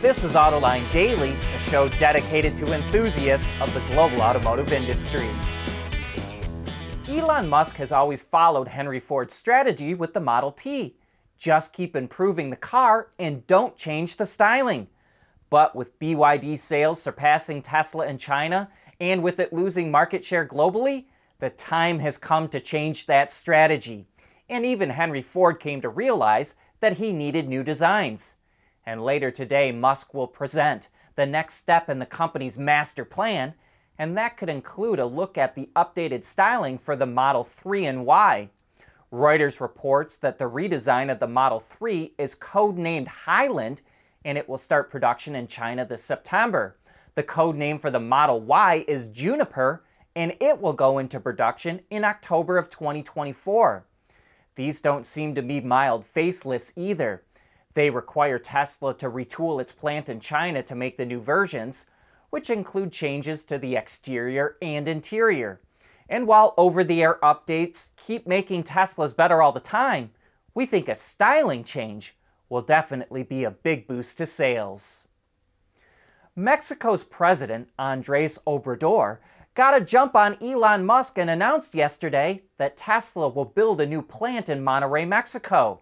This is Autoline Daily, a show dedicated to enthusiasts of the global automotive industry. Elon Musk has always followed Henry Ford's strategy with the Model T. Just keep improving the car and don't change the styling. But with BYD sales surpassing Tesla in China and with it losing market share globally, the time has come to change that strategy. And even Henry Ford came to realize that he needed new designs. And later today, Musk will present the next step in the company's master plan, and that could include a look at the updated styling for the Model 3 and Y. Reuters reports that the redesign of the Model 3 is codenamed Highland, and it will start production in China this September. The code name for the Model Y is Juniper, and it will go into production in October of 2024. These don't seem to be mild facelifts either. They require Tesla to retool its plant in China to make the new versions, which include changes to the exterior and interior. And while over the air updates keep making Teslas better all the time, we think a styling change will definitely be a big boost to sales. Mexico's president, Andres Obrador, got a jump on Elon Musk and announced yesterday that Tesla will build a new plant in Monterrey, Mexico.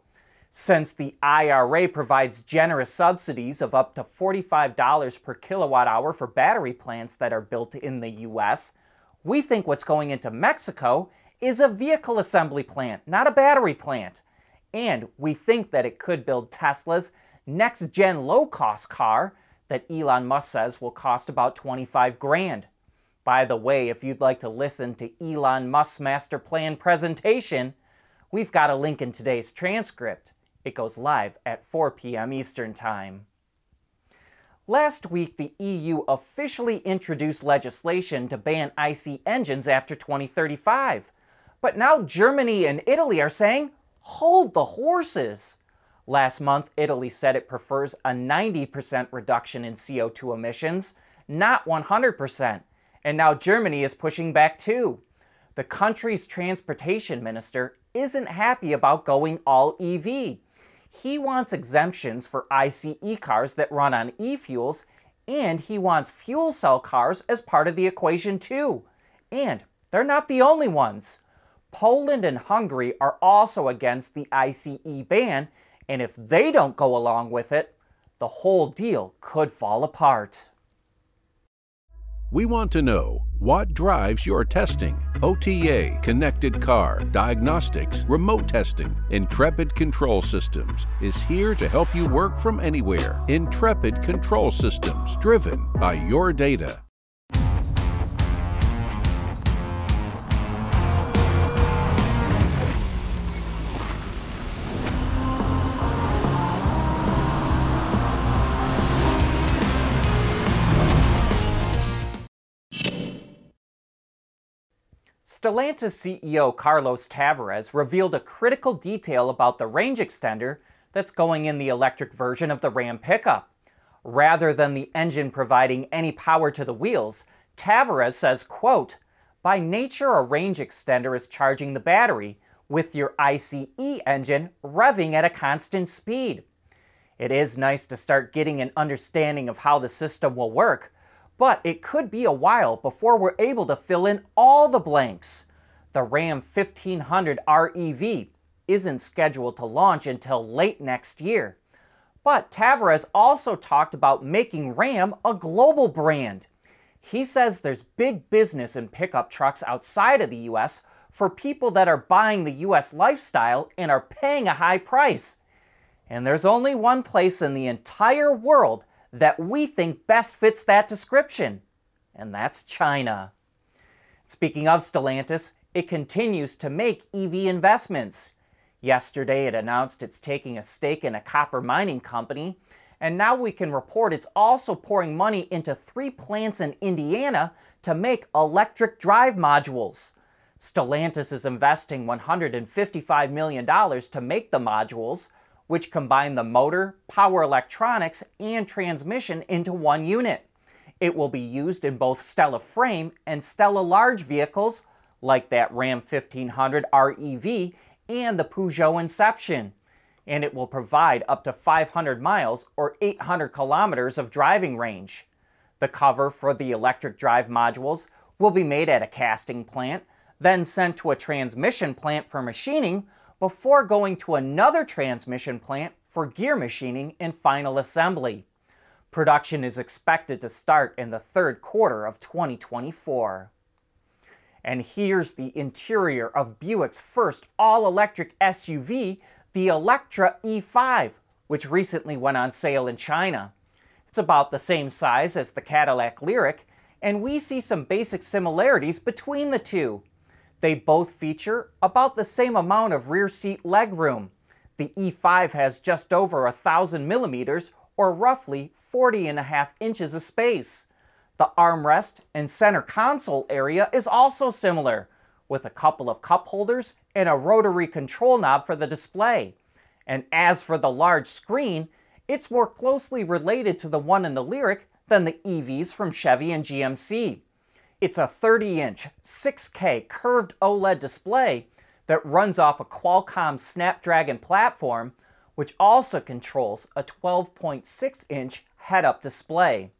Since the IRA provides generous subsidies of up to $45 per kilowatt hour for battery plants that are built in the US, we think what's going into Mexico is a vehicle assembly plant, not a battery plant. And we think that it could build Tesla's next gen low cost car that Elon Musk says will cost about 25 grand. By the way, if you'd like to listen to Elon Musk's master plan presentation, we've got a link in today's transcript. It goes live at 4 p.m. Eastern Time. Last week, the EU officially introduced legislation to ban IC engines after 2035. But now Germany and Italy are saying, hold the horses. Last month, Italy said it prefers a 90% reduction in CO2 emissions, not 100%. And now Germany is pushing back too. The country's transportation minister isn't happy about going all EV he wants exemptions for ICE cars that run on e fuels, and he wants fuel cell cars as part of the equation too. And they're not the only ones. Poland and Hungary are also against the ICE ban, and if they don't go along with it, the whole deal could fall apart. We want to know what drives your testing. OTA, connected car, diagnostics, remote testing. Intrepid Control Systems is here to help you work from anywhere. Intrepid Control Systems, driven by your data. Stellantis CEO Carlos Tavares revealed a critical detail about the range extender that's going in the electric version of the Ram pickup. Rather than the engine providing any power to the wheels, Tavares says, quote, by nature a range extender is charging the battery, with your ICE engine revving at a constant speed. It is nice to start getting an understanding of how the system will work, but it could be a while before we're able to fill in all the blanks. The Ram 1500 REV isn't scheduled to launch until late next year. But Tavares also talked about making Ram a global brand. He says there's big business in pickup trucks outside of the US for people that are buying the US lifestyle and are paying a high price. And there's only one place in the entire world that we think best fits that description, and that's China. Speaking of Stellantis, it continues to make EV investments. Yesterday, it announced it's taking a stake in a copper mining company, And now we can report it's also pouring money into three plants in Indiana to make electric drive modules. Stellantis is investing $155 million to make the modules, which combine the motor, power electronics, and transmission into one unit. It will be used in both STLA Frame and STLA Large vehicles like that Ram 1500 REV and the Peugeot Inception. And it will provide up to 500 miles or 800 kilometers of driving range. The cover for the electric drive modules will be made at a casting plant, then sent to a transmission plant for machining before going to another transmission plant for gear machining and final assembly. Production is expected to start in the third quarter of 2024. And here's the interior of Buick's first all electric SUV, the Electra E5, which recently went on sale in China. It's about the same size as the Cadillac Lyriq, and we see some basic similarities between the two. They both feature about the same amount of rear seat legroom. The E5 has just over a thousand millimeters, or roughly 40 and a half inches of space. The armrest and center console area is also similar, with a couple of cup holders and a rotary control knob for the display. And as for the large screen, it's more closely related to the one in the Lyriq than the EVs from Chevy and GMC. It's a 30 inch, 6K curved OLED display that runs off a Qualcomm Snapdragon platform, which also controls a 12.6 inch head up display.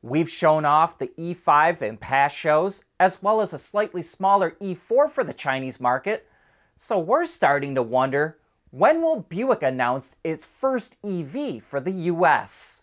We've shown off the E5 in past shows, as well as a slightly smaller E4 for the Chinese market, so we're starting to wonder when will Buick announce its first EV for the US?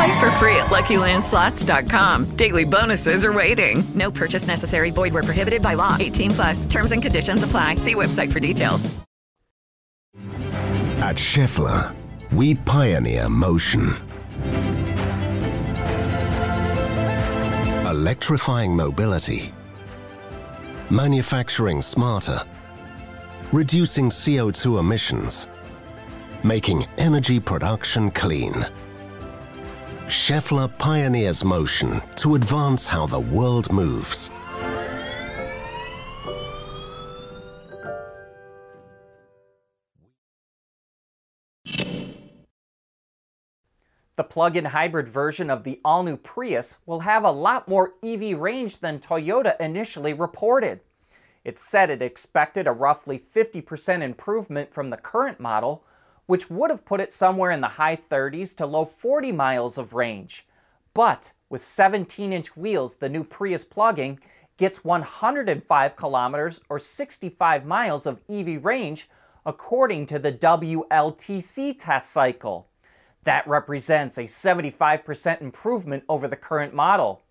Play for free at LuckyLandSlots.com. Daily bonuses are waiting. No purchase necessary. Void were prohibited by law. 18 plus. Terms and conditions apply. See website for details. At Schaeffler, we pioneer motion. Electrifying mobility. Manufacturing smarter. Reducing CO2 emissions. Making energy production clean. Schaeffler pioneers motion to advance how the world moves. The plug in hybrid version of the all new Prius will have a lot more EV range than Toyota initially reported. It said it expected a roughly 50% improvement from the current model, which would have put it somewhere in the high 30s to low 40 miles of range. But with 17 inch wheels, the new Prius plug-in gets 105 kilometers or 65 miles of EV range according to the WLTC test cycle. That represents a 75% improvement over the current model.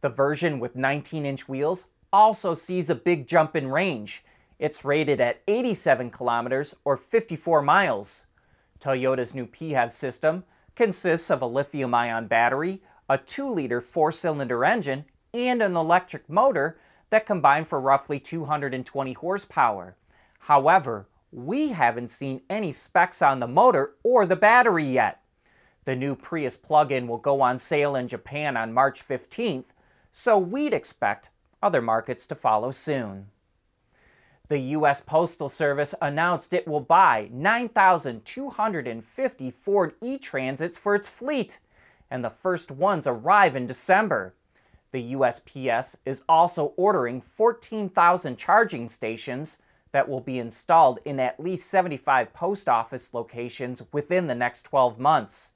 The version with 19 inch wheels also sees a big jump in range. It's rated at 87 kilometers or 54 miles. Toyota's new PHEV system consists of a lithium ion battery, a 2 liter 4 cylinder engine, and an electric motor that combine for roughly 220 horsepower. However, we haven't seen any specs on the motor or the battery yet. The new Prius plug in will go on sale in Japan on March 15th, so we'd expect other markets to follow soon. The U.S. Postal Service announced it will buy 9,250 Ford e Transits for its fleet, and the first ones arrive in December. The USPS is also ordering 14,000 charging stations that will be installed in at least 75 post office locations within the next 12 months.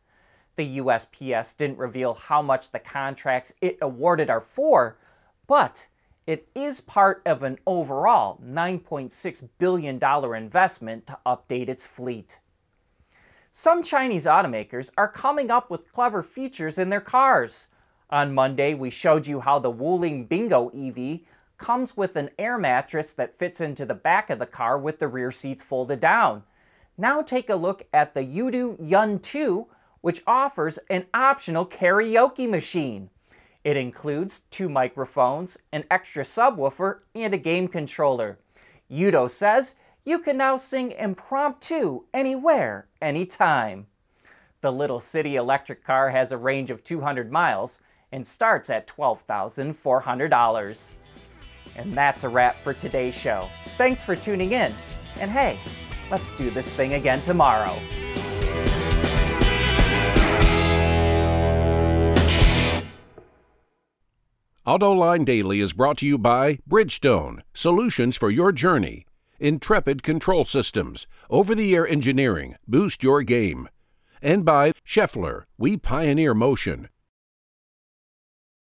The USPS didn't reveal how much the contracts it awarded are for, but it is part of an overall $9.6 billion investment to update its fleet. Some Chinese automakers are coming up with clever features in their cars. On Monday, we showed you how the Wuling Bingo EV comes with an air mattress that fits into the back of the car with the rear seats folded down. Now take a look at the Yudu Yun 2, which offers an optional karaoke machine. It includes two microphones, an extra subwoofer, and a game controller. Udo says you can now sing impromptu anywhere, anytime. The Little City electric car has a range of 200 miles and starts at $12,400. And that's a wrap for today's show. Thanks for tuning in. And hey, let's do this thing again tomorrow. AutoLine Daily is brought to you by Bridgestone, solutions for your journey. Intrepid Control Systems, over the air engineering, boost your game. And by Schaeffler, we pioneer motion.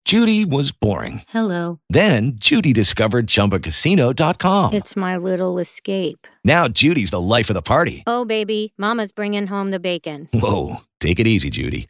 Judy was boring. Hello. Then Judy discovered chumbacasino.com. It's my little escape. Now Judy's the life of the party. Oh, baby, Mama's bringing home the bacon. Whoa. Take it easy, Judy.